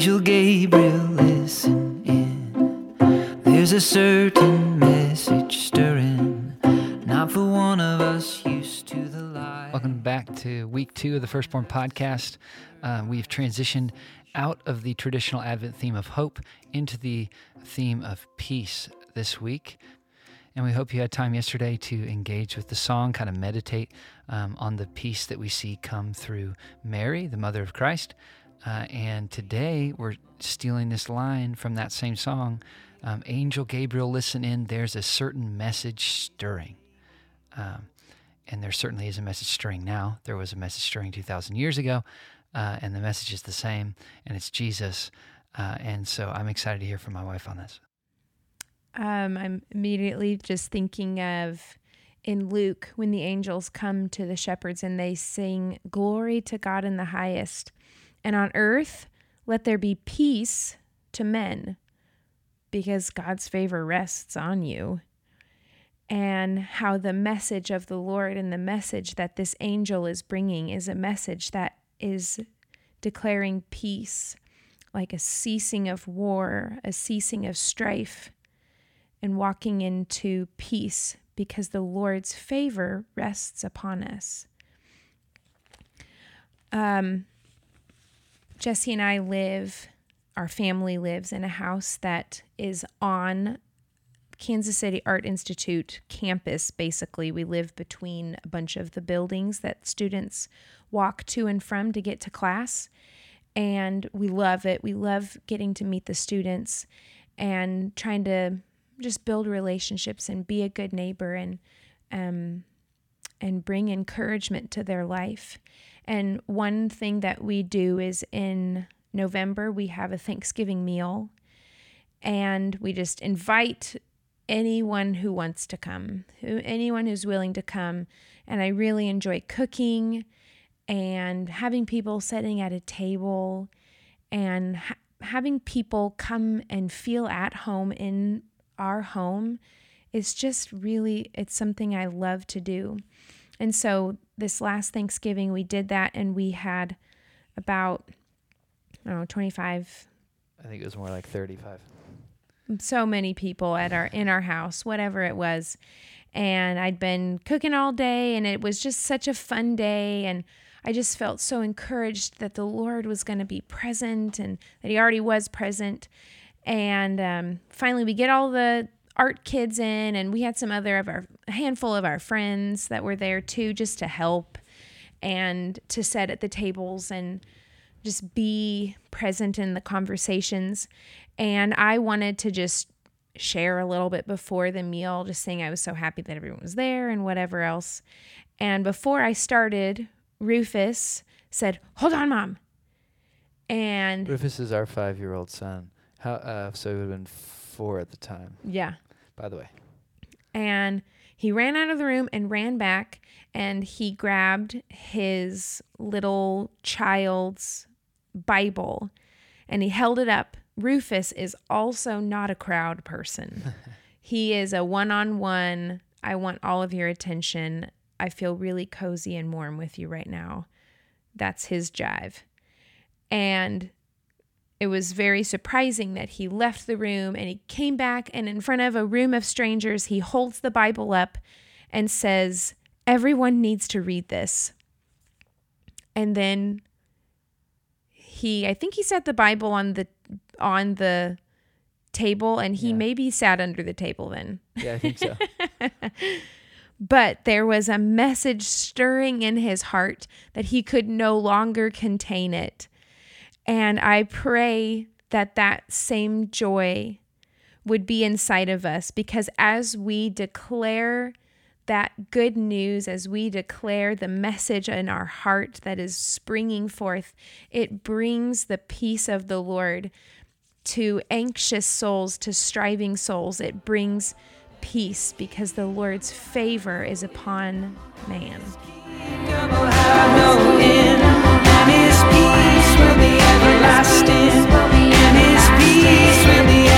Angel Gabriel, listen in. There's a certain message stirring, not for one of us used to the light. Welcome back to week two of the Firstborn podcast. Uh, we've transitioned out of the traditional Advent theme of hope into the theme of peace this week. And we hope you had time yesterday to engage with the song, kind of meditate um, on the peace that we see come through Mary, the mother of Christ. Uh, and today we're stealing this line from that same song um, Angel Gabriel, listen in, there's a certain message stirring. Um, and there certainly is a message stirring now. There was a message stirring 2,000 years ago, uh, and the message is the same, and it's Jesus. Uh, and so I'm excited to hear from my wife on this. Um, I'm immediately just thinking of in Luke when the angels come to the shepherds and they sing, Glory to God in the highest, and on earth let there be peace to men, because God's favor rests on you. And how the message of the Lord and the message that this angel is bringing is a message that is declaring peace, like a ceasing of war, a ceasing of strife and walking into peace because the Lord's favor rests upon us. Um, Jesse and I live, our family lives in a house that is on Kansas City Art Institute campus, basically. We live between a bunch of the buildings that students walk to and from to get to class. And we love it. We love getting to meet the students and trying to just build relationships and be a good neighbor and um, and bring encouragement to their life. And one thing that we do is in November we have a Thanksgiving meal, and we just invite anyone who wants to come, who anyone who's willing to come. And I really enjoy cooking and having people sitting at a table and ha- having people come and feel at home in our home is just really it's something I love to do. And so this last Thanksgiving we did that and we had about I don't know 25 I think it was more like 35. So many people at our in our house, whatever it was. And I'd been cooking all day and it was just such a fun day and I just felt so encouraged that the Lord was going to be present and that He already was present. And um, finally, we get all the art kids in, and we had some other of our, handful of our friends that were there too, just to help and to sit at the tables and just be present in the conversations. And I wanted to just share a little bit before the meal, just saying I was so happy that everyone was there and whatever else. And before I started, Rufus said, Hold on, mom. And Rufus is our five year old son. How uh, so he would have been four at the time, yeah. by the way. And he ran out of the room and ran back and he grabbed his little child's Bible and he held it up. Rufus is also not a crowd person. he is a one on one. I want all of your attention. I feel really cozy and warm with you right now. That's his jive. And it was very surprising that he left the room and he came back and in front of a room of strangers, he holds the Bible up and says, Everyone needs to read this. And then he I think he set the Bible on the on the table and he Yeah. maybe sat under the table then. Yeah, I think so. But there was a message stirring in his heart that he could no longer contain it. And I pray that that same joy would be inside of us because as we declare that good news, as we declare the message in our heart that is springing forth, it brings the peace of the Lord to anxious souls, to striving souls. It brings peace because the Lord's favor is upon man. Everlasting. And His peace will be.